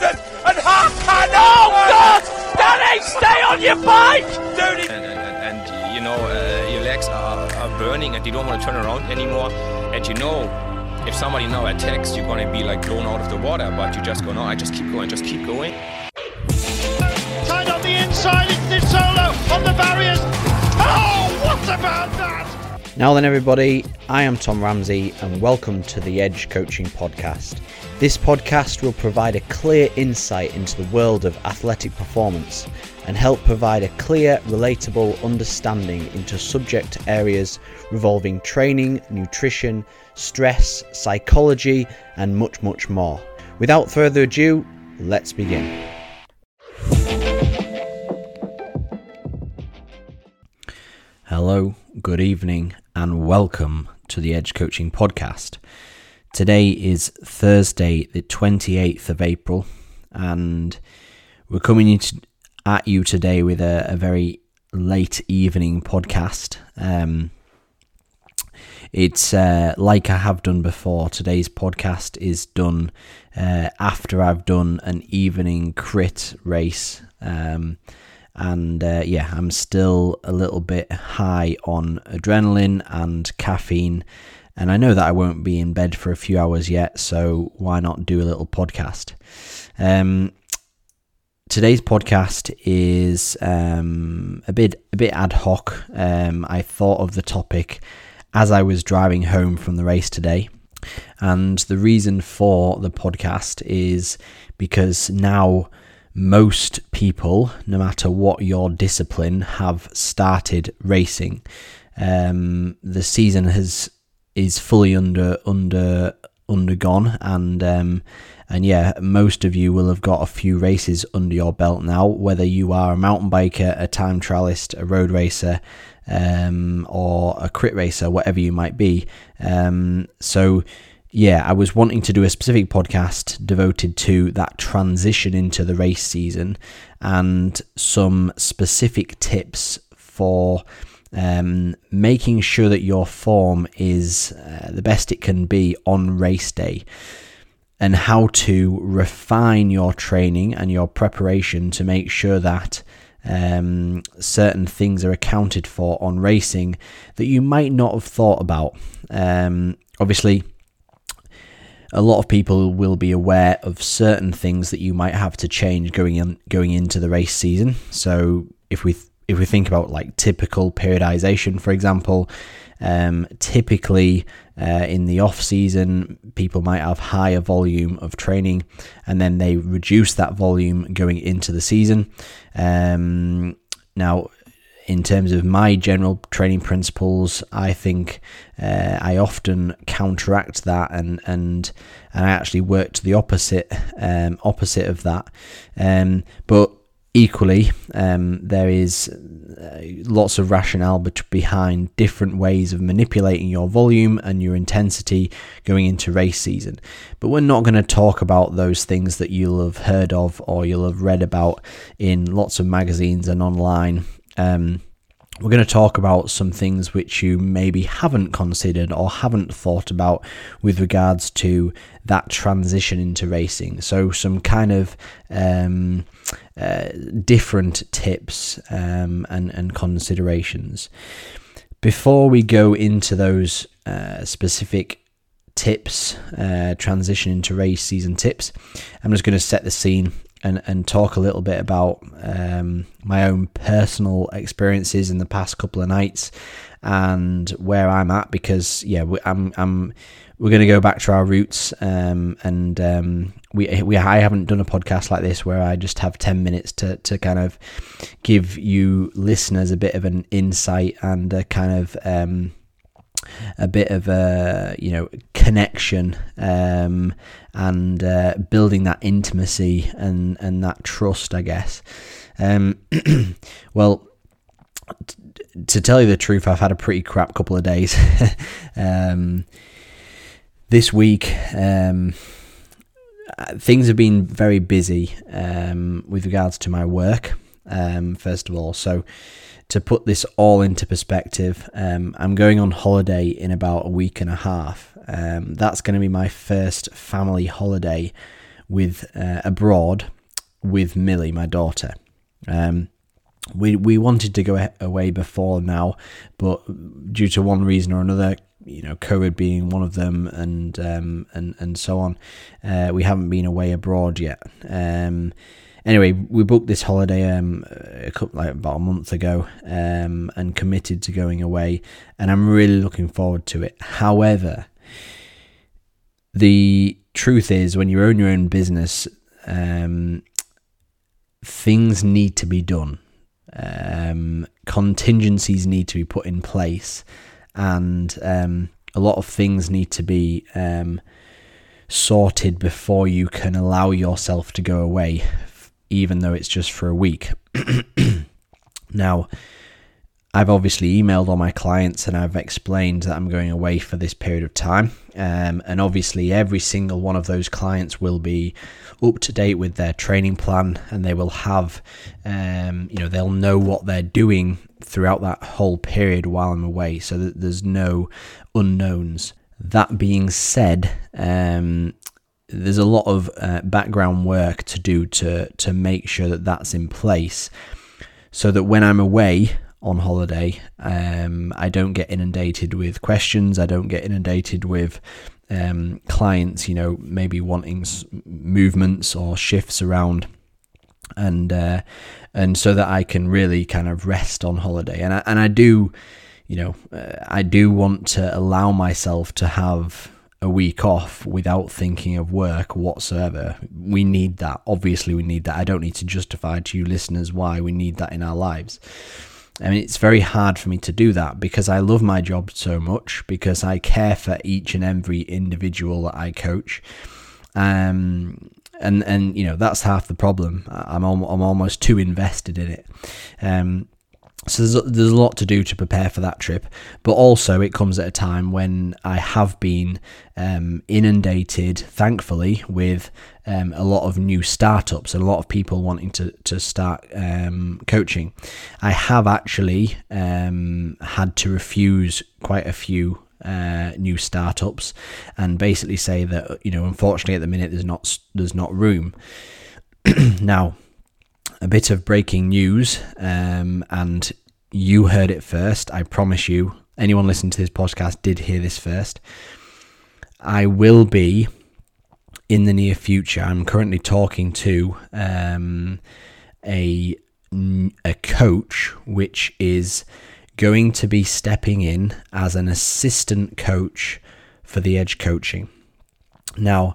thousand and Hakan. Oh God! Danny, stay on your bike, dude. and, and, and you know uh, your legs are, are burning and you don't want to turn around anymore and you know if somebody now attacks you're going to be like blown out of the water but you just go no i just keep going just keep going Tied on the inside, it's Nizzolo on the barriers. Oh, what about that? Now then, everybody, I am Tom Ramsey, and welcome to the Edge Coaching Podcast. This podcast will provide a clear insight into the world of athletic performance and help provide a clear, relatable understanding into subject areas revolving training, nutrition, stress, psychology, and much, much more. Without further ado, let's begin. Hello, good evening, and welcome to the Edge Coaching Podcast. Today is Thursday, the 28th of April, and we're coming at you today with a, a very late evening podcast. Um, it's uh, like I have done before. Today's podcast is done uh, after I've done an evening crit race. Um, and uh, yeah, I'm still a little bit high on adrenaline and caffeine. And I know that I won't be in bed for a few hours yet, so why not do a little podcast? Um, today's podcast is um, a bit a bit ad hoc. Um, I thought of the topic as I was driving home from the race today. And the reason for the podcast is because now most people, no matter what your discipline, have started racing. Um, the season has is fully under under undergone, and um, and yeah, most of you will have got a few races under your belt now. Whether you are a mountain biker, a time trialist, a road racer, um, or a crit racer, whatever you might be. Um, so yeah, I was wanting to do a specific podcast devoted to that transition into the race season and some specific tips for um, making sure that your form is uh, the best it can be on race day and how to refine your training and your preparation to make sure that um, certain things are accounted for on racing that you might not have thought about. Um, obviously, a lot of people will be aware of certain things that you might have to change going in going into the race season. So if we if we think about like typical periodization, for example, um, typically uh, in the off season, people might have higher volume of training, and then they reduce that volume going into the season. Um, now, in terms of my general training principles, I think uh, I often counteract that and and and I actually work to the opposite um, opposite of that. Um, but equally, um, there is uh, lots of rationale behind different ways of manipulating your volume and your intensity going into race season. But we're not going to talk about those things that you'll have heard of or you'll have read about in lots of magazines and online. Um, we're going to talk about some things which you maybe haven't considered or haven't thought about with regards to that transition into racing. So, some kind of um, uh, different tips um, and, and considerations. Before we go into those uh, specific tips, uh, transition into race season tips, I'm just going to set the scene and, and talk a little bit about um, my own personal experiences in the past couple of nights and where I'm at because yeah I'm I'm we're going to go back to our roots um, and um, we we I haven't done a podcast like this where I just have 10 minutes to to kind of give you listeners a bit of an insight and a kind of um, a bit of a you know connection um, and uh, building that intimacy and and that trust, I guess. Um, well, t- to tell you the truth, I've had a pretty crap couple of days. um, this week, um, things have been very busy um, with regards to my work. Um, first of all, so to put this all into perspective, um, I'm going on holiday in about a week and a half. Um, that's going to be my first family holiday with uh, abroad with Millie, my daughter. Um, we we wanted to go away before now, but due to one reason or another, you know, COVID being one of them, and um, and and so on, uh, we haven't been away abroad yet. Anyway, we booked this holiday um, a couple like about a month ago, um, and committed to going away, and I'm really looking forward to it. However, the truth is, when you own your own business, um, things need to be done. Um, contingencies need to be put in place, and um, a lot of things need to be um, sorted before you can allow yourself to go away, even though it's just for a week. now, I've obviously emailed all my clients and I've explained that I'm going away for this period of time. Um, and obviously, every single one of those clients will be up to date with their training plan and they will have, um, you know, they'll know what they're doing throughout that whole period while I'm away. So that there's no unknowns. That being said, um, there's a lot of uh, background work to do to to make sure that that's in place, so that when I'm away, on holiday. Um, I don't get inundated with questions. I don't get inundated with um, clients, you know, maybe wanting movements or shifts around, and uh, and so that I can really kind of rest on holiday. And I, and I do, you know, uh, I do want to allow myself to have a week off without thinking of work whatsoever. We need that. Obviously, we need that. I don't need to justify to you listeners why we need that in our lives. I mean, it's very hard for me to do that because I love my job so much, because I care for each and every individual that I coach. Um, and, and you know, that's half the problem. I'm, al- I'm almost too invested in it. Um, so there's, there's a lot to do to prepare for that trip, but also it comes at a time when I have been um, inundated, thankfully, with um, a lot of new startups and a lot of people wanting to to start um, coaching. I have actually um, had to refuse quite a few uh, new startups and basically say that you know unfortunately at the minute there's not there's not room. now a bit of breaking news, um, and you heard it first. I promise you, anyone listening to this podcast did hear this first. I will be in the near future. I'm currently talking to um, a a coach, which is going to be stepping in as an assistant coach for the edge coaching. Now,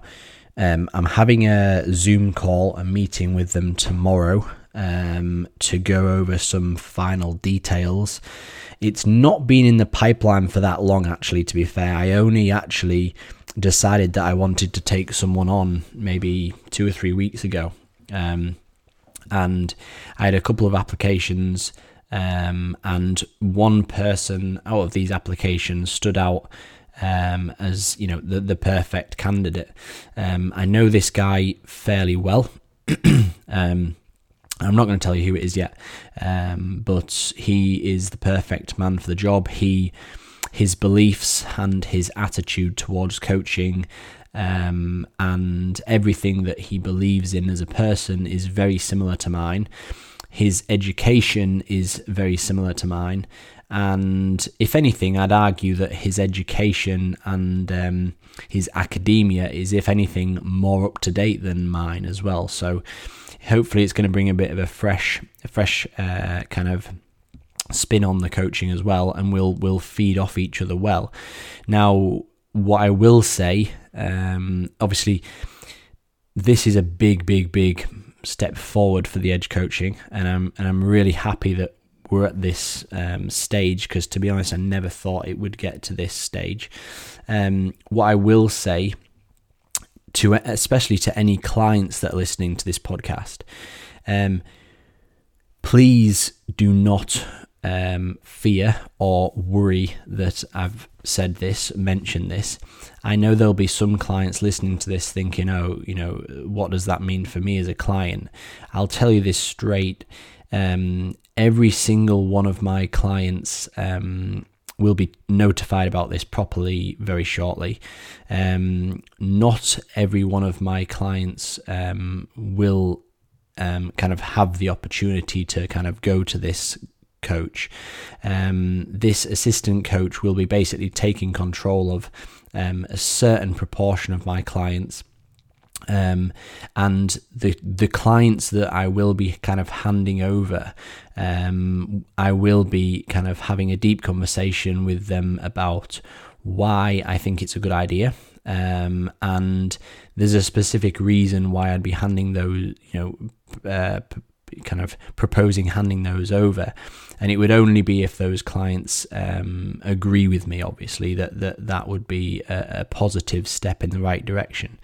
um, I'm having a Zoom call, a meeting with them tomorrow um, to go over some final details. It's not been in the pipeline for that long, actually, to be fair. I only actually decided that I wanted to take someone on maybe two or three weeks ago. Um, and I had a couple of applications, um, and one person out of these applications stood out um, as you know the the perfect candidate. Um, I know this guy fairly well. um, I'm not going to tell you who it is yet, um, but he is the perfect man for the job. He, his beliefs and his attitude towards coaching, um, and everything that he believes in as a person is very similar to mine. His education is very similar to mine, and if anything, I'd argue that his education and um, his academia is, if anything, more up to date than mine as well. So, hopefully, it's going to bring a bit of a fresh, a fresh uh, kind of spin on the coaching as well, and we'll we'll feed off each other well. Now, what I will say, um, obviously, this is a big, big, big step forward for the edge coaching, and I'm and I'm really happy that we're at this um, stage because, to be honest, I never thought it would get to this stage. Um, what I will say to, especially to any clients that are listening to this podcast, um, please do not um, fear or worry that I've said this, mentioned this. I know there'll be some clients listening to this thinking, oh, you know, what does that mean for me as a client? I'll tell you this straight um, every single one of my clients' um, will be notified about this properly very shortly. Um, not every one of my clients um, will um, kind of have the opportunity to kind of go to this coach. Um, this assistant coach will be basically taking control of um, a certain proportion of my clients. Um, and the the clients that I will be kind of handing over, um, I will be kind of having a deep conversation with them about why I think it's a good idea, um, and there's a specific reason why I'd be handing those, you know, uh, kind of proposing handing those over and it would only be if those clients um, agree with me obviously that that, that would be a, a positive step in the right direction.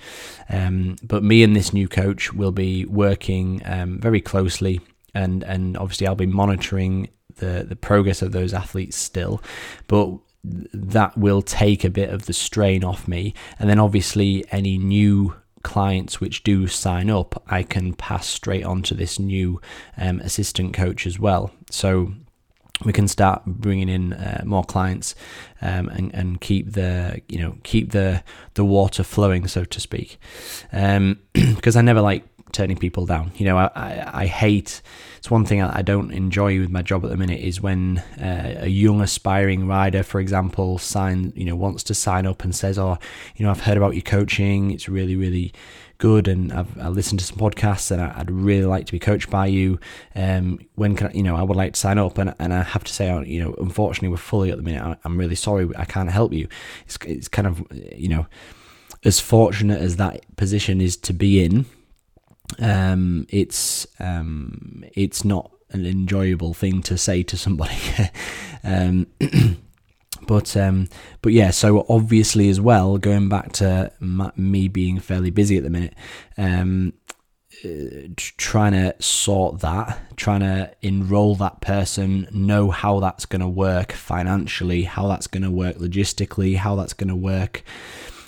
Um, but me and this new coach will be working um, very closely and and obviously I'll be monitoring the the progress of those athletes still. But that will take a bit of the strain off me. And then obviously any new clients which do sign up, I can pass straight on to this new um, assistant coach as well. So we can start bringing in uh, more clients um, and, and keep the you know keep the the water flowing so to speak. Um, because I never like turning people down you know I, I, I hate it's one thing I don't enjoy with my job at the minute is when uh, a young aspiring rider, for example, sign you know wants to sign up and says, "Oh, you know, I've heard about your coaching. It's really, really." good and I've I listened to some podcasts and I, would really like to be coached by you. Um, when can I, you know I would like to sign up and, and I have to say, oh, you know, unfortunately we're fully at the minute. I, am really sorry, I can't help you. It's it's kind of you know as fortunate as that position is to be in um, it's um, it's not an enjoyable thing to say to somebody. um, but um, but yeah, so obviously as well, going back to my, me being fairly busy at the minute, um, uh, trying to sort that, trying to enroll that person, know how that's going to work financially, how that's going to work logistically, how that's going to work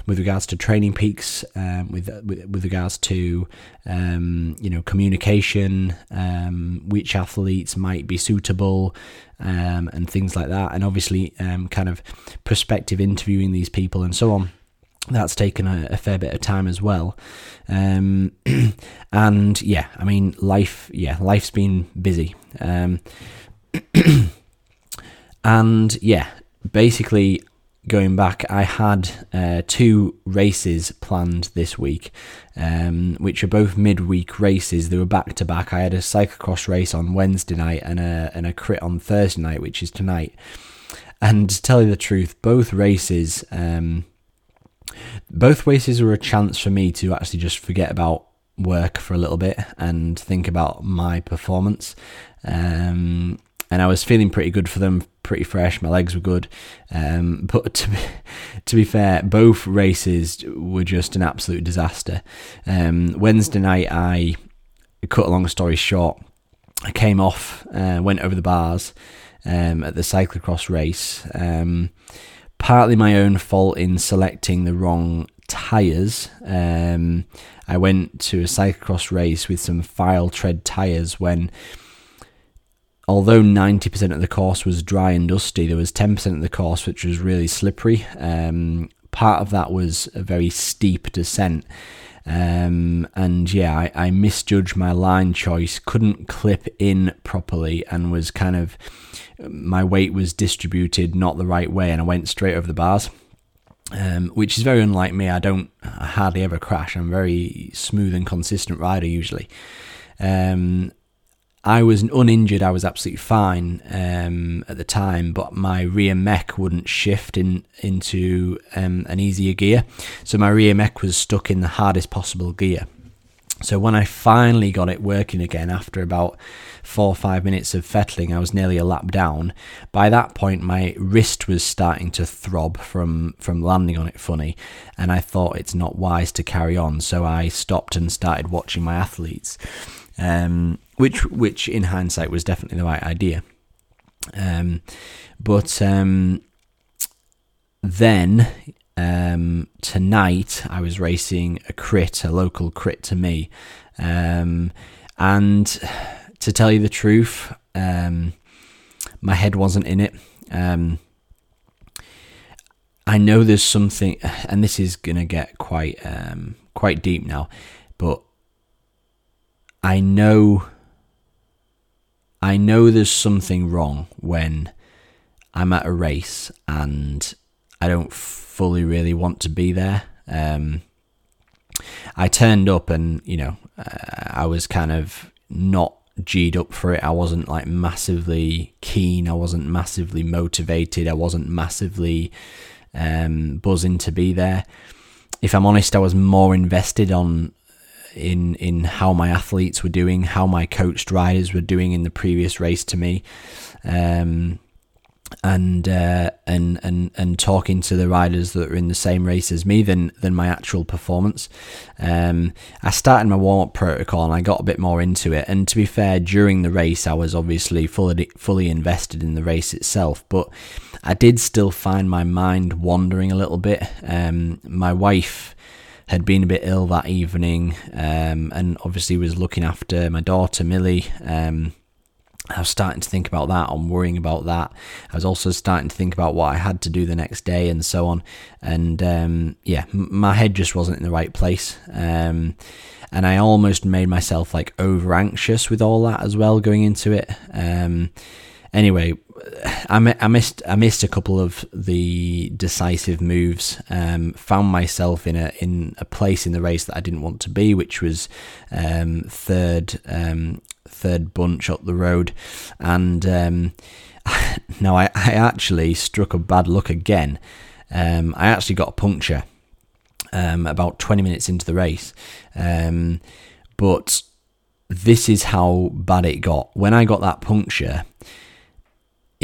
with regards to TrainingPeaks, um, with, with, with regards to um, you know communication, um, which athletes might be suitable, um, and things like that, and obviously um, kind of prospective interviewing these people and so on. That's taken a, a fair bit of time as well, um, and yeah, I mean life. Yeah, life's been busy, and yeah, basically going back, I had uh, two races planned this week, um, which are both midweek races. They were back to back. I had a cyclocross race on Wednesday night and a and a crit on Thursday night, which is tonight. And to tell you the truth, both races, um, both races were a chance for me to actually just forget about work for a little bit and think about my performance. Um, and I was feeling pretty good for them, pretty fresh. My legs were good, um, but to be, to be fair, both races were just an absolute disaster. Um, Wednesday night, I cut a long story short. I came off, uh, went over the bars um, at the cyclocross race. Um, partly my own fault in selecting the wrong tyres. Um, I went to a cyclocross race with some file tread tyres when although 90% of the course was dry and dusty, there was 10% of the course which was really slippery. Um, part of that was a very steep descent. Um, and yeah, I, I, misjudged my line choice, couldn't clip in properly, and was kind of my weight was distributed not the right way, and I went straight over the bars. Um, which is very unlike me. I don't I hardly ever crash. I'm a very smooth and consistent rider usually. Um, I was uninjured. I was absolutely fine um, at the time, but my rear mech wouldn't shift in into um, an easier gear. So my rear mech was stuck in the hardest possible gear. So when I finally got it working again after about four or five minutes of fettling, I was nearly a lap down. By that point, my wrist was starting to throb from from landing on it funny, and I thought it's not wise to carry on. So I stopped and started watching my athletes um, which which in hindsight was definitely the right idea. Um, but um, then um, tonight I was racing a crit, a local crit to me, um, and to tell you the truth, um, my head wasn't in it. Um, I know there's something, and this is gonna get quite quite deep now, but I know I know there's something wrong when I'm at a race and I don't fully really want to be there. Um, I turned up and you know uh, I was kind of not G'd up for it. I wasn't like massively keen. I wasn't massively motivated. I wasn't massively um, buzzing to be there. If I'm honest, I was more invested on in in how my athletes were doing, how my coached riders were doing in the previous race to me, um, and uh, and and and talking to the riders that are in the same race as me than than my actual performance. Um, I started my warm up protocol and I got a bit more into it. And to be fair, during the race, I was obviously fully fully invested in the race itself, but I did still find my mind wandering a little bit. Um, my wife had been a bit ill that evening, um, and obviously was looking after my daughter Millie. Um, I was starting to think about that. I'm worrying about that. I was also starting to think about what I had to do the next day and so on. And um, yeah, my head just wasn't in the right place. Um, and I almost made myself like over anxious with all that as well going into it. Um, anyway, I, I missed I missed a couple of the decisive moves. Um, found myself in a in a place in the race that I didn't want to be, which was um, third um, third bunch up the road, and um, now I, I actually struck a bad luck again. Um, I actually got a puncture about twenty minutes into the race, but this is how bad it got. When I got that puncture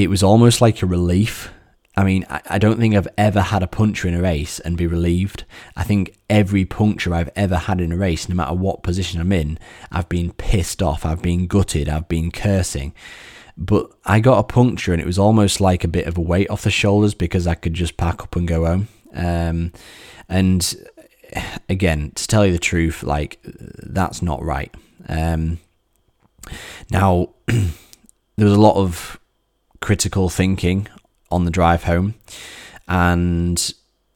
it was almost like a relief. I mean, I, don't think I've ever had a puncture in a race and be relieved. I think every puncture I've ever had in a race, no matter what position I'm in, I've been pissed off, I've been gutted, I've been cursing. But I got a puncture and it was almost like a bit of a weight off the shoulders because I could just pack up and go home. Um, and again, to tell you the truth, like that's not right. Um, now, there was a lot of critical thinking on the drive home. And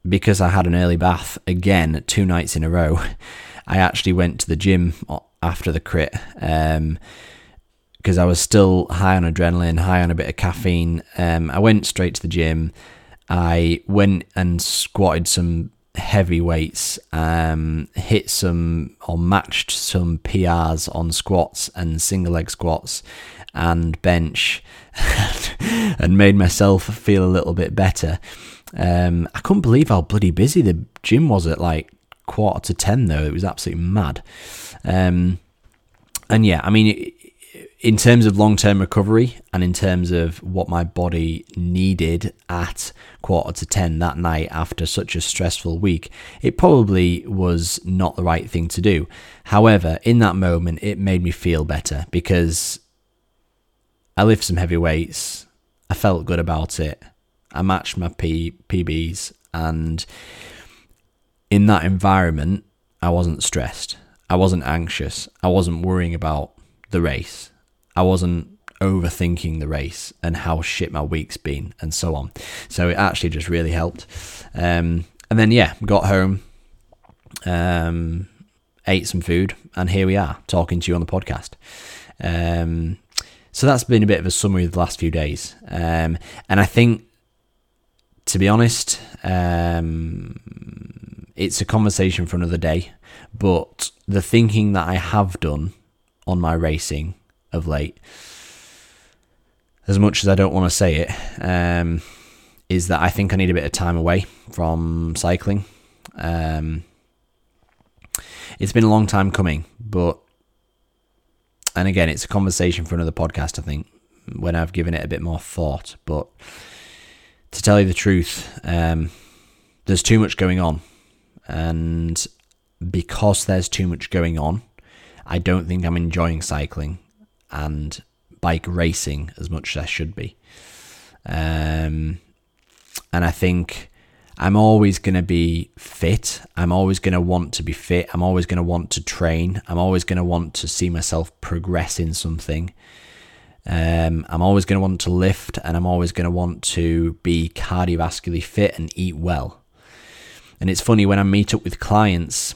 because I had an early bath again two nights in a row, I actually went to the gym after the crit because um, I was still high on adrenaline, high on a bit of caffeine. Um, I went straight to the gym. I went and squatted some heavy weights, um, hit some or matched some PRs on squats and single leg squats and bench and made myself feel a little bit better. Um, I couldn't believe how bloody busy the gym was at like quarter to ten, though. It was absolutely mad. Um, and yeah, I mean, in terms of long term recovery and in terms of what my body needed at quarter to 10 that night after such a stressful week, it probably was not the right thing to do. However, in that moment, it made me feel better because I lifted some heavy weights. I felt good about it. I matched my P- PBs, and in that environment, I wasn't stressed. I wasn't anxious. I wasn't worrying about the race. I wasn't overthinking the race and how shit my week's been and so on. So it actually just really helped. Um, and then yeah, got home, um, ate some food, and here we are talking to you on the podcast. Um, so that's been a bit of a summary of the last few days. Um, and I think, to be honest, um, it's a conversation for another day. But the thinking that I have done on my racing of late, as much as I don't want to say it, um, is that I think I need a bit of time away from cycling. Um, it's been a long time coming, but and again, it's a conversation for another podcast, I think, when I've given it a bit more thought. But to tell you the truth, um, there's too much going on. And because there's too much going on, I don't think I'm enjoying cycling and bike racing as much as I should be. Um, and I think I'm always going to be fit. I'm always going to want to be fit. I'm always going to want to train. I'm always going to want to see myself progress in something. Um, I'm always going to want to lift and I'm always going to want to be cardiovascularly fit and eat well. And it's funny when I meet up with clients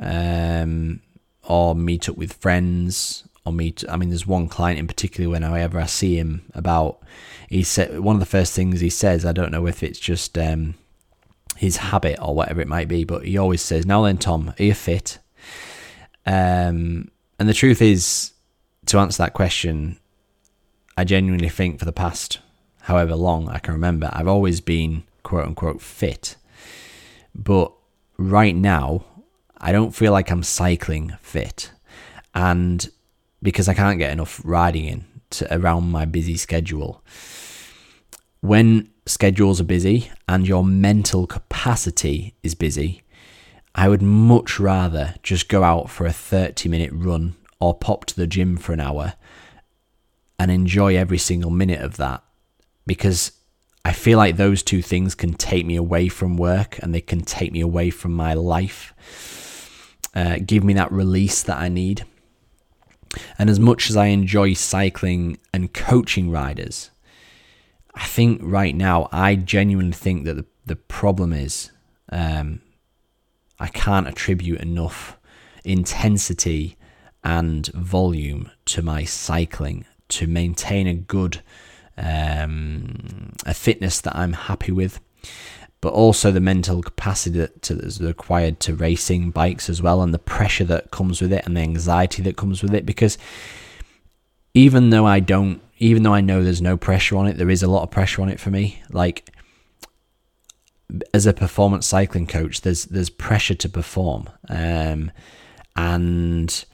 um, or meet up with friends or meet, I mean, there's one client in particular whenever I see him about, he said, one of the first things he says, I don't know if it's just um, his habit or whatever it might be, but he always says, now then, Tom, are you fit? Um, and the truth is, to answer that question, I genuinely think for the past however long I can remember, I've always been quote unquote fit. But right now, I don't feel like I'm cycling fit. And because I can't get enough riding in to, around my busy schedule. When schedules are busy and your mental capacity is busy, I would much rather just go out for a 30 minute run or pop to the gym for an hour and enjoy every single minute of that because I feel like those two things can take me away from work and they can take me away from my life, uh, give me that release that I need. And as much as I enjoy cycling and coaching riders, I think right now I genuinely think that the, the problem is um, I can't attribute enough intensity and volume to my cycling to maintain a good um, a fitness that I'm happy with, but also the mental capacity that is required to racing bikes as well, and the pressure that comes with it, and the anxiety that comes with it. Because even though I don't, even though I know there's no pressure on it, there is a lot of pressure on it for me. Like as a performance cycling coach, there's there's pressure to perform, um, and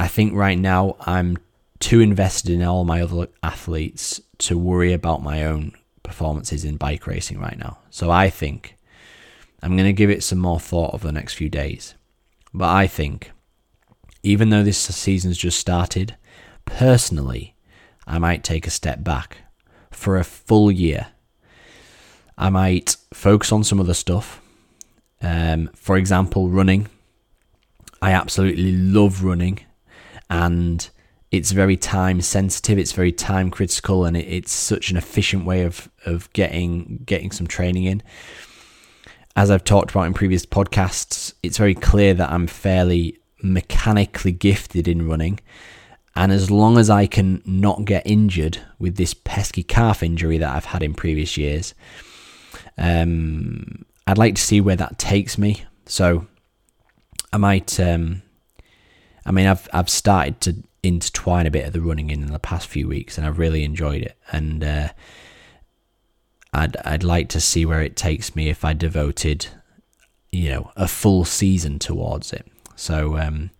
I think right now I'm too invested in all my other athletes to worry about my own performances in bike racing right now. So I think I'm going to give it some more thought over the next few days. But I think, even though this season's just started, personally, I might take a step back for a full year. I might focus on some other stuff. Um, for example, running. I absolutely love running, and it's very time sensitive, it's very time critical, and it, it's such an efficient way of of getting getting some training in. As I've talked about in previous podcasts, it's very clear that I'm fairly mechanically gifted in running. And as long as I can not get injured with this pesky calf injury that I've had in previous years, um, I'd like to see where that takes me. So I might, um, I mean, I've I've started to intertwine a bit of the running in in the past few weeks, and I've really enjoyed it. And uh, I'd I'd like to see where it takes me if I devoted, you know, a full season towards it. So. Um,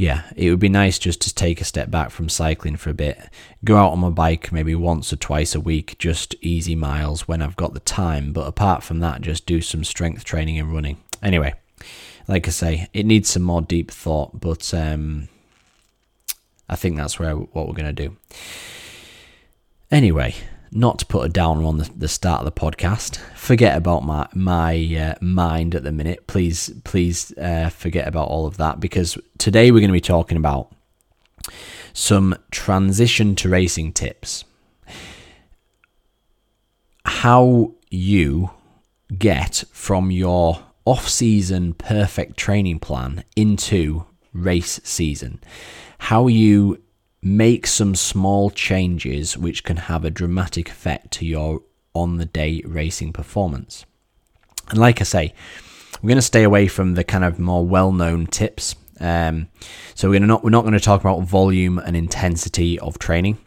yeah, it would be nice just to take a step back from cycling for a bit, go out on my bike maybe once or twice a week, just easy miles when I've got the time. But apart from that, just do some strength training and running. Anyway, like I say, it needs some more deep thought, but um, I think that's where what we're to do. Anyway, not to put a downer on the, the start of the podcast. Forget about my my uh, mind at the minute. Please, please uh, forget about all of that because today we're going to be talking about some transition to racing tips. How you get from your off-season perfect training plan into race season how you make some small changes which can have a dramatic effect to your on the day racing performance. And like I say, we're going to stay away from the kind of more well known tips. Um, so we're not we're not going to talk about volume and intensity of training.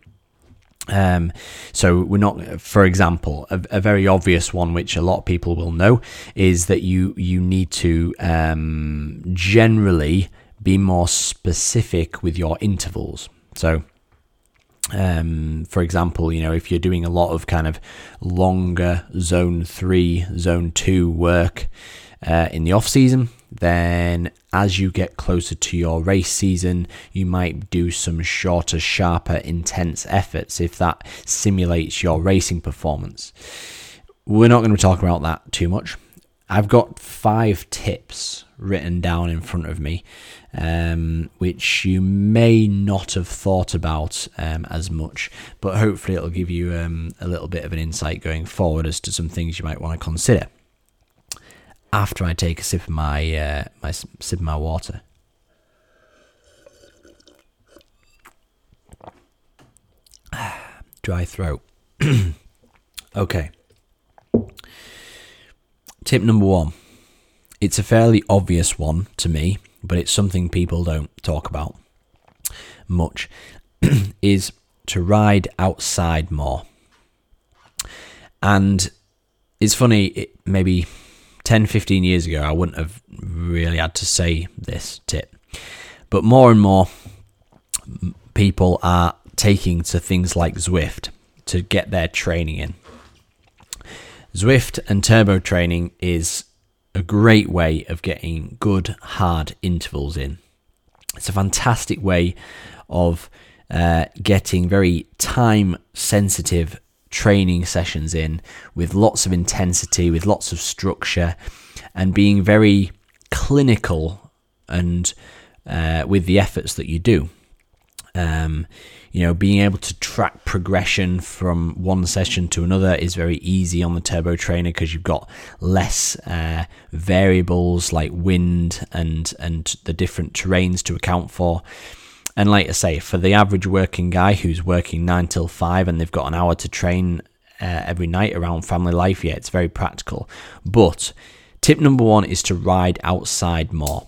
Um, so we're not, for example, a, a, very obvious one which a lot of people will know is that you you need to um, generally be more specific with your intervals. So, um, for example, you know, if you're doing a lot of kind of longer zone three, zone two work uh, in the off season, then as you get closer to your race season, you might do some shorter, sharper, intense efforts if that simulates your racing performance. We're not going to talk about that too much. I've got five tips written down in front of me, um, which you may not have thought about um, as much, but hopefully it'll give you um, a little bit of an insight going forward as to some things you might want to consider. After I take a sip of my uh, my sip of my water. Dry throat. okay. Tip number one. It's a fairly obvious one to me, but it's something people don't talk about much. is to ride outside more. And it's funny, it, maybe 10, 15 years ago, I wouldn't have really had to say this tip. But more and more people are taking to things like Zwift to get their training in. Zwift and turbo training is a great way of getting good, hard intervals in. It's a fantastic way of uh, getting very time sensitive training sessions in with lots of intensity, with lots of structure, and being very clinical and uh, with the efforts that you do. Um, you know, being able to track progression from one session to another is very easy on the turbo trainer because you've got less uh, variables like wind and and the different terrains to account for. And like I say, for the average working guy who's working nine till five and they've got an hour to train uh, every night around family life, yeah, it's very practical. But tip number one is to ride outside more.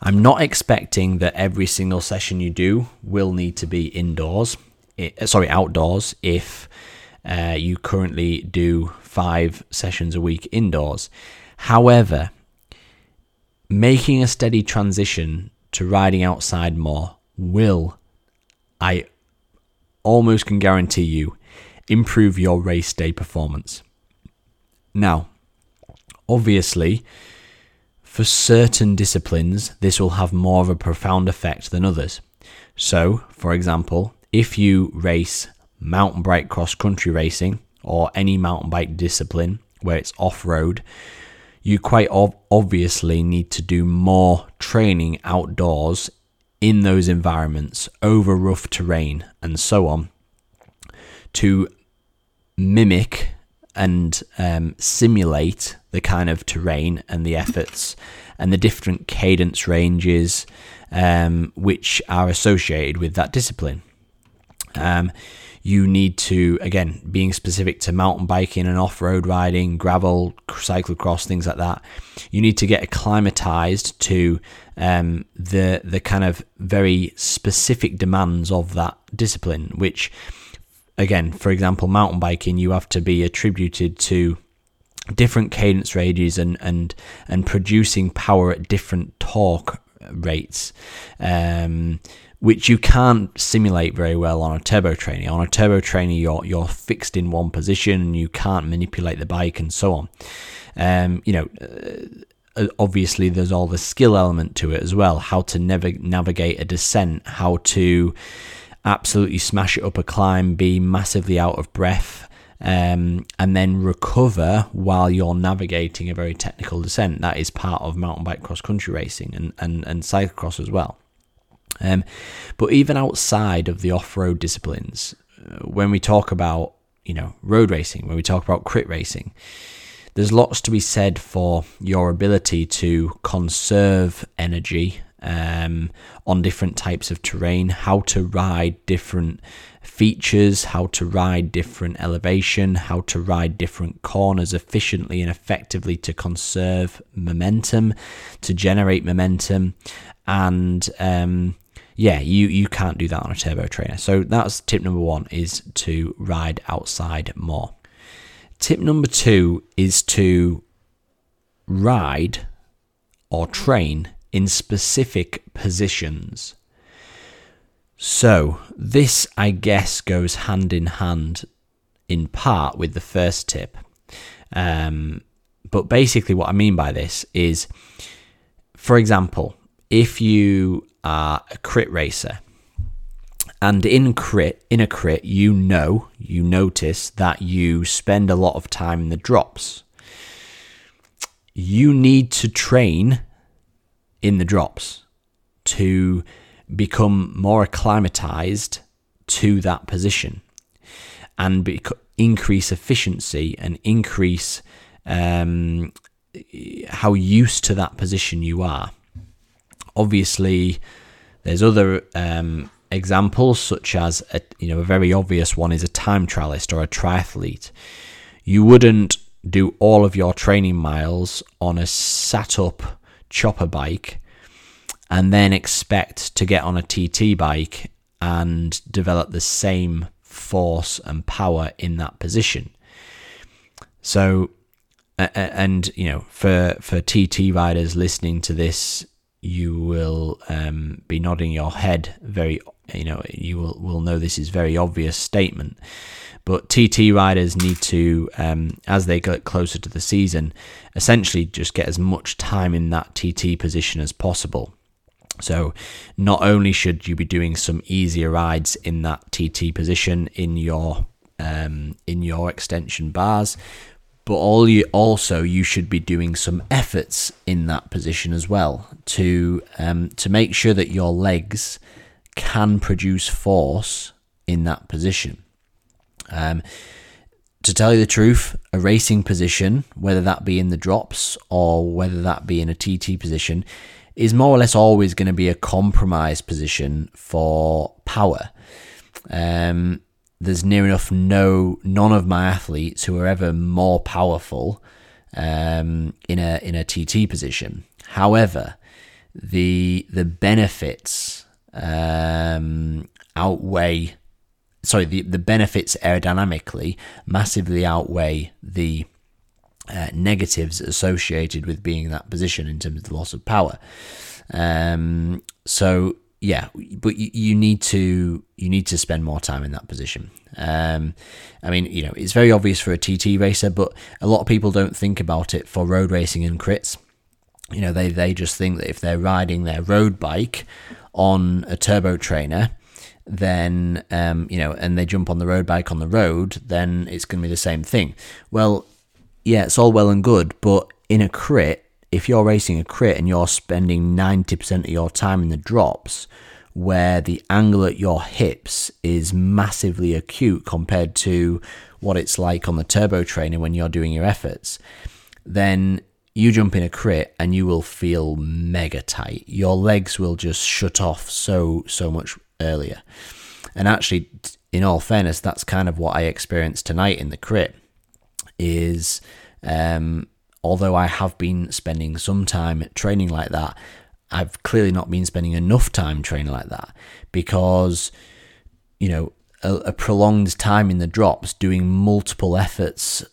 I'm not expecting that every single session you do will need to be indoors, uh, sorry, outdoors, if uh, you currently do five sessions a week indoors. However, making a steady transition to riding outside more will, I almost can guarantee you, improve your race day performance. Now, obviously, for certain disciplines, this will have more of a profound effect than others. So, for example, if you race mountain bike cross country racing or any mountain bike discipline where it's off road, you quite ov- obviously need to do more training outdoors in those environments over rough terrain and so on to mimic and um, simulate the kind of terrain and the efforts and the different cadence ranges um, which are associated with that discipline. Um, you need to, again, being specific to mountain biking and off road riding, gravel, cyclocross, things like that, you need to get acclimatized to um, the, the kind of very specific demands of that discipline, which again, for example, mountain biking, you have to be attributed to different cadence ranges and and and producing power at different torque rates. Um, which you can't simulate very well on a turbo trainer. On a turbo trainer, you're you're fixed in one position and you can't manipulate the bike and so on. Um, you know, uh, obviously there's all the skill element to it as well. How to nav- navigate a descent, how to absolutely smash it up a climb, be massively out of breath, um, and then recover while you're navigating a very technical descent. That is part of mountain bike cross country racing and, and, and cyclocross as well. Um, but even outside of the off road disciplines, uh, when we talk about you know road racing, when we talk about crit racing, there's lots to be said for your ability to conserve energy um, on different types of terrain, how to ride different features, how to ride different elevation, how to ride different corners efficiently and effectively to conserve momentum, to generate momentum, and um, yeah, you you can't do that on a turbo trainer. So that's tip number one is to ride outside more. Tip number two is to ride or train in specific positions. So, this, I guess, goes hand in hand in part with the first tip. Um, but basically, what I mean by this is, for example, if you are a crit racer, and in crit, in a crit, you know, you notice that you spend a lot of time in the drops. you need to train in the drops to become more acclimatized to that position and increase efficiency and increase um, how used to that position you are. Obviously, there's other um, examples, such as a, you know a very obvious one is a time trialist or a triathlete. You wouldn't do all of your training miles on a sat up chopper bike and then expect to get on a TT bike and develop the same force and power in that position. So, and you know, for for TT riders listening to this, you will um, be nodding your head very. You know, you will will know this is very obvious statement. But TT riders need to, um, as they get closer to the season, essentially just get as much time in that TT position as possible. So, not only should you be doing some easier rides in that TT position in your um, in your extension bars, but all you also you should be doing some efforts in that position as well to um, to make sure that your legs can produce force in that position. Um, to tell you the truth, a racing position, whether that be in the drops or whether that be in a TT position, is more or less always going to be a compromise position for power. Um, there's near enough no none of my athletes who are ever more powerful um, in a in a TT position. However, the the benefits um, outweigh sorry the, the benefits aerodynamically massively outweigh the uh, negatives associated with being in that position in terms of the loss of power. Um, so yeah, but you, you, need to you need to spend more time in that position. Um, I mean, you know, it's very obvious for a TT racer, but a lot of people don't think about it for road racing and crits. You know, they they just think that if they're riding their road bike on a turbo trainer, then um, you know, and they jump on the road bike on the road, then it's going to be the same thing. Well, yeah, it's all well and good, but in a crit, if you're racing a crit and you're spending 90% of your time in the drops, where the angle at your hips is massively acute compared to what it's like on the turbo trainer when you're doing your efforts, then you jump in a crit and you will feel mega tight. Your legs will just shut off so, so much earlier. And actually, in all fairness, that's kind of what I experienced tonight in the crit is um, although I have been spending some time training like that, I've clearly not been spending enough time training like that because, you know, a, a prolonged time in the drops doing multiple efforts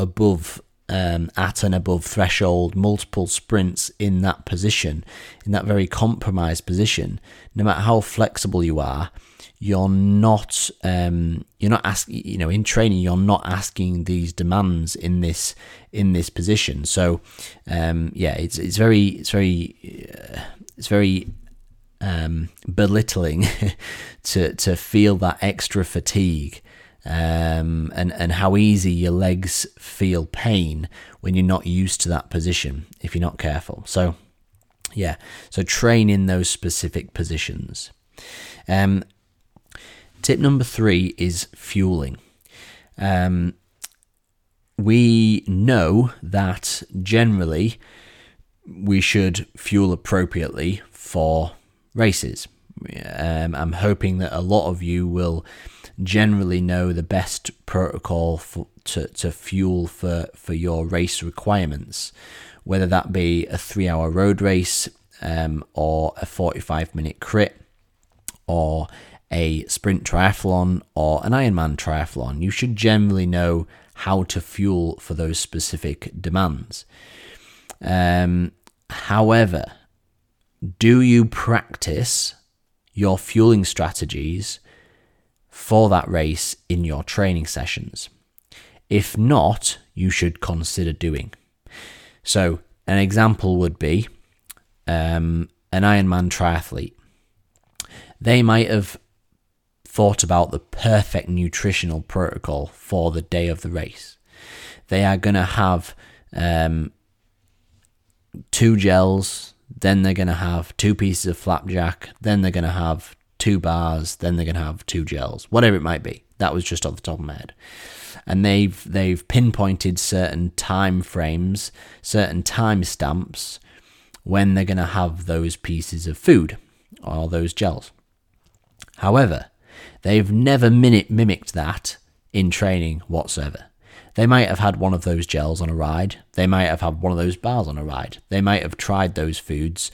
above um, at and above threshold, multiple sprints in that position, in that very compromised position, no matter how flexible you are, you're not um, you're not asking you know in training you're not asking these demands in this in this position. So um, yeah it's it's very it's very uh, it's very um, belittling to to feel that extra fatigue um, and and how easy your legs feel pain when you're not used to that position if you're not careful so yeah so train in those specific positions um, Tip number three is fueling. Um, we know that generally we should fuel appropriately for races. Um, I'm hoping that a lot of you will generally know the best protocol for, to, to fuel for, for your race requirements, whether that be a three hour road race um, or a 45 minute crit or a sprint triathlon or an Ironman triathlon, you should generally know how to fuel for those specific demands. Um, however, do you practice your fueling strategies for that race in your training sessions? If not, you should consider doing. So, an example would be um, an Ironman triathlete. They might have thought about the perfect nutritional protocol for the day of the race. They are going to have um, two gels, then they're going to have two pieces of flapjack, then they're going to have two bars, then they're going to have two gels, whatever it might be. That was just off the top of my head. And they've they've pinpointed certain time frames, certain time stamps when they're going to have those pieces of food or those gels. However, they've never mimicked that in training whatsoever. They might have had one of those gels on a ride. They might have had one of those bars on a ride. They might have tried those foods,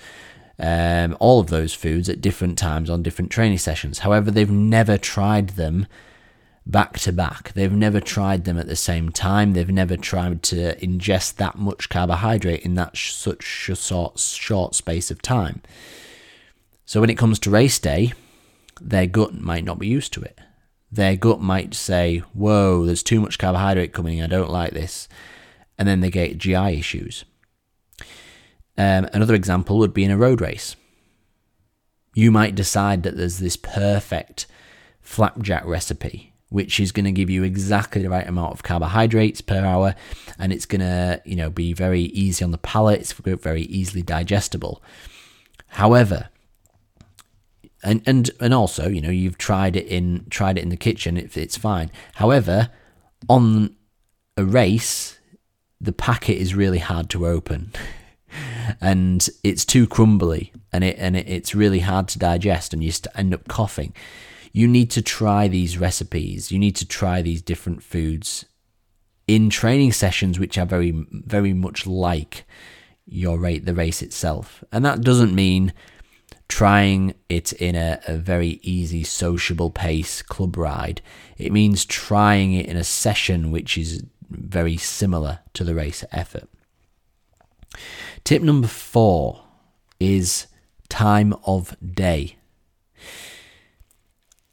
um, all of those foods at different times on different training sessions. However, they've never tried them back to back. They've never tried them at the same time. They've never tried to ingest that much carbohydrate in that sh- such short, short space of time. So when it comes to race day, their gut might not be used to it their gut might say, Whoa, there's too much carbohydrate coming in, I don't like this. And then they get GI issues. Um, another example would be in a road race. You might decide that there's this perfect flapjack recipe, which is going to give you exactly the right amount of carbohydrates per hour, and it's going to, you know, be very easy on the palate. It's very easily digestible. However, and and and also you know you've tried it in tried it in the kitchen it, it's fine. However on a race the packet is really hard to open. And it's too crumbly and it and it, it's really hard to digest and you end up coughing. You need to try these recipes. You need to try these different foods in training sessions which are very very much like your rate the race itself. And that doesn't mean trying it in a, a very easy, sociable pace club ride. It means trying it in a session which is very similar to the race effort. Tip number four is time of day.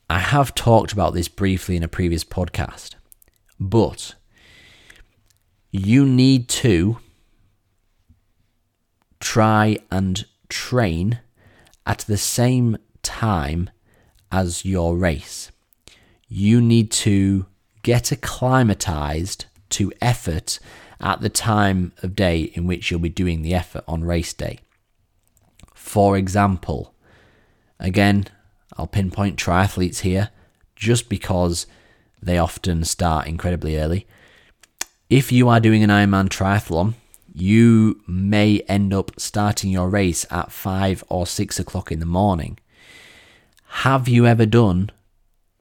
I have talked about this briefly in a previous podcast, but you need to try and train at the same time as your race. You need to get acclimatized to effort at the time of day in which you'll be doing the effort on race day. For example, again, I'll pinpoint triathletes here just because they often start incredibly early. If you are doing an Ironman triathlon, you may end up starting your race at five or six o'clock in the morning. Have you ever done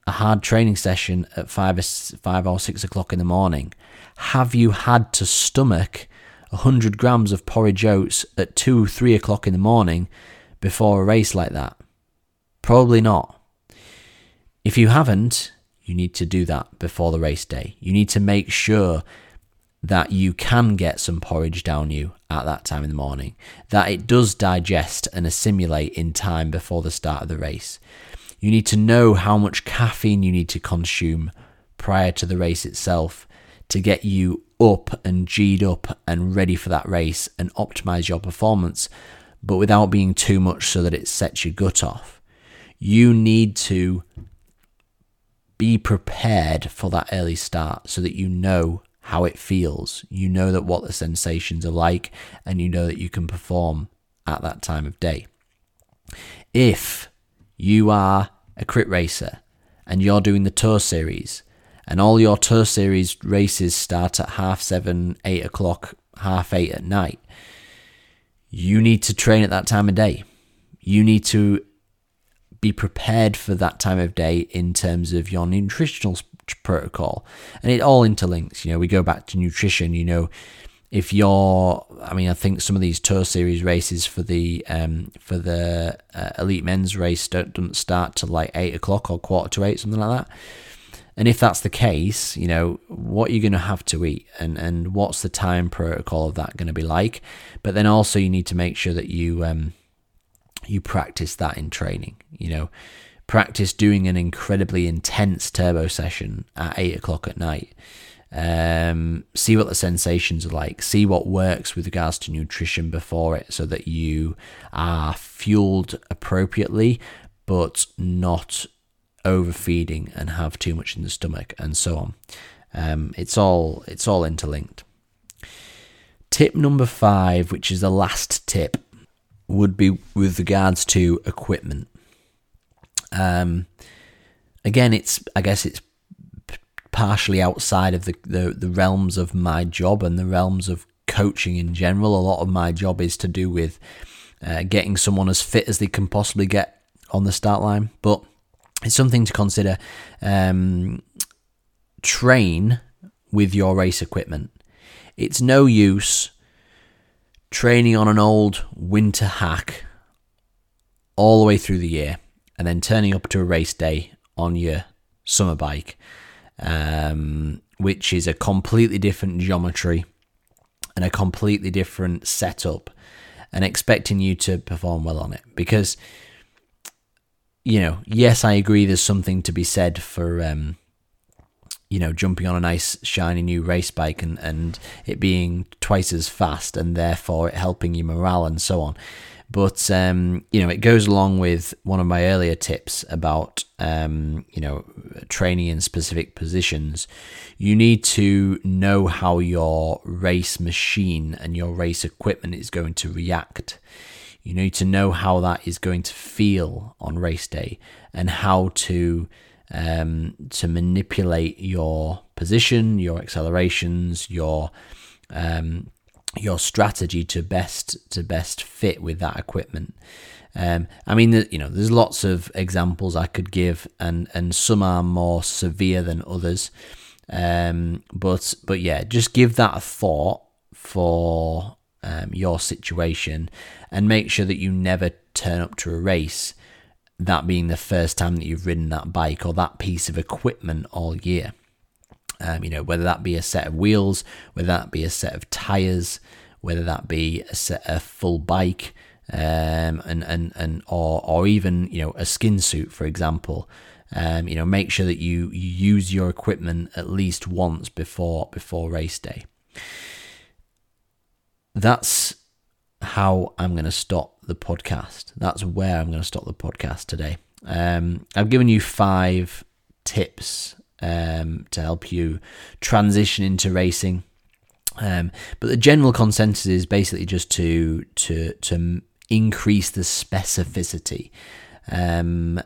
a hard training session at five or, five or six o'clock in the morning? Have you had to stomach 100 grams of porridge oats at two, three o'clock in the morning before a race like that? Probably not. If you haven't, you need to do that before the race day. You need to make sure that you can get some porridge down you at that time in the morning, that it does digest and assimilate in time before the start of the race. You need to know how much caffeine you need to consume prior to the race itself to get you up and G'd up and ready for that race and optimize your performance, but without being too much so that it sets your gut off. You need to be prepared for that early start so that you know how it feels. You know that what the sensations are like, and you know that you can perform at that time of day. If you are a crit racer and you're doing the tour series, and all your tour series races start at half seven, eight o'clock, half eight at night, you need to train at that time of day. You need to be prepared for that time of day in terms of your nutritional protocol. And it all interlinks you know we go back to nutrition you know if you're i mean i think some of these tour series races for the um for the uh, elite men's race don't, don't start till like eight o'clock or quarter to eight something like that. And if that's the case you know what you're going to have to eat and and what's the time protocol of that going to be like? But then also you need to make sure that you um you practice that in training you know practice doing an incredibly intense turbo session at eight o'clock at night. Um, see what the sensations are like. See what works with regards to nutrition before it, so that you are fueled appropriately, but not overfeeding and have too much in the stomach, and so on. Um, it's all it's all interlinked. tip number five, which is the last tip, would be with regards to equipment. Um, again, it's I guess it's partially outside of the, the, the realms of my job and the realms of coaching in general. A lot of my job is to do with uh, getting someone as fit as they can possibly get on the start line, but it's something to consider. Um, train with your race equipment. It's no use training on an old winter hack all the way through the year and then turning up to a race day on your summer bike, um, which is a completely different geometry and a completely different setup, and expecting you to perform well on it. Because, you know, yes, I agree there's something to be said for. Um, you know, jumping on a nice shiny new race bike and, and it being twice as fast and therefore it helping your morale and so on. But um, you know, it goes along with one of my earlier tips about um, you know training in specific positions. You need to know how your race machine and your race equipment is going to react. You need to know how that is going to feel on race day and how to um, to manipulate your position, your accelerations, your um, your strategy to best to best fit with that equipment. Um, I mean, you know, there's lots of examples I could give, and and some are more severe than others. Um, but but yeah, just give that a thought for um, your situation, and make sure that you never turn up to a race that being the first time that you've ridden that bike or that piece of equipment all year. Um, you know, whether that be a set of wheels, whether that be a set of tires, whether that be a set a full bike, um, and and and or or even you know a skin suit, for example. Um, you know, make sure that you, you use your equipment at least once before before race day. That's how I'm going to stop the podcast. That's where I'm going to stop the podcast today. Um, I've given you five tips um, to help you transition into racing. Um, but the general consensus is basically just to to to increase the specificity. Um,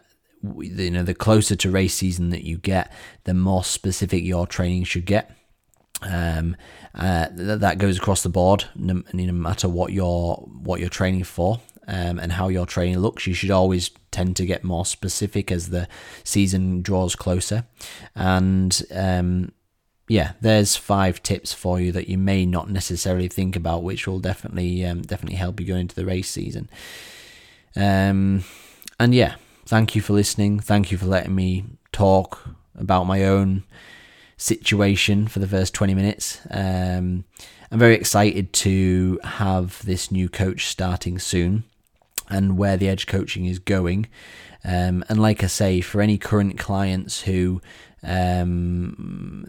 you know, the closer to race season that you get, the more specific your training should get. Um, uh, th- that goes across the board, no, no matter what you're what you're training for um, and how your training looks. You should always tend to get more specific as the season draws closer. And um, yeah, there's five tips for you that you may not necessarily think about, which will definitely um, definitely help you go into the race season. Um, and yeah, thank you for listening. Thank you for letting me talk about my own situation for the first 20 minutes. Um, I'm very excited to have this new coach starting soon and where the edge coaching is going. Um, and like I say, for any current clients who um,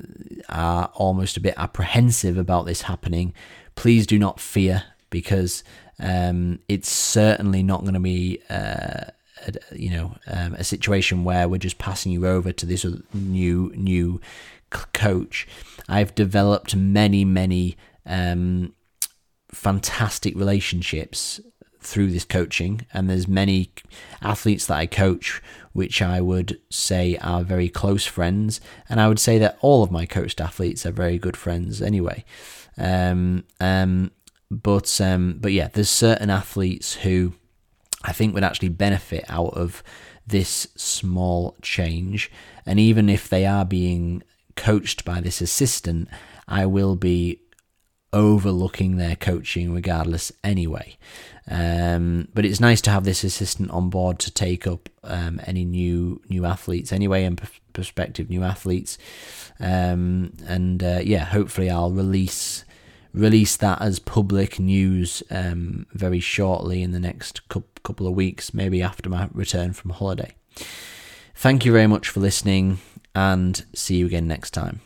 are almost a bit apprehensive about this happening, please do not fear because um, it's certainly not going to be. Uh, a, you know, um, a situation where we're just passing you over to this new new coach. I've developed many, many um, fantastic relationships through this coaching and there's many athletes that I coach which I would say are very close friends and I would say that all of my coached athletes are very good friends anyway um, um, but um, but yeah there's certain athletes who I think would actually benefit out of this small change and even if they are being coached by this assistant I will be overlooking their coaching regardless anyway. Um, but it's nice to have this assistant on board to take up um, any new new athletes anyway and prospective new athletes. Um, and uh, yeah, hopefully I'll release release that as public news um, very shortly in the next couple of weeks, maybe after my return from holiday. Thank you very much for listening, and see you again next time.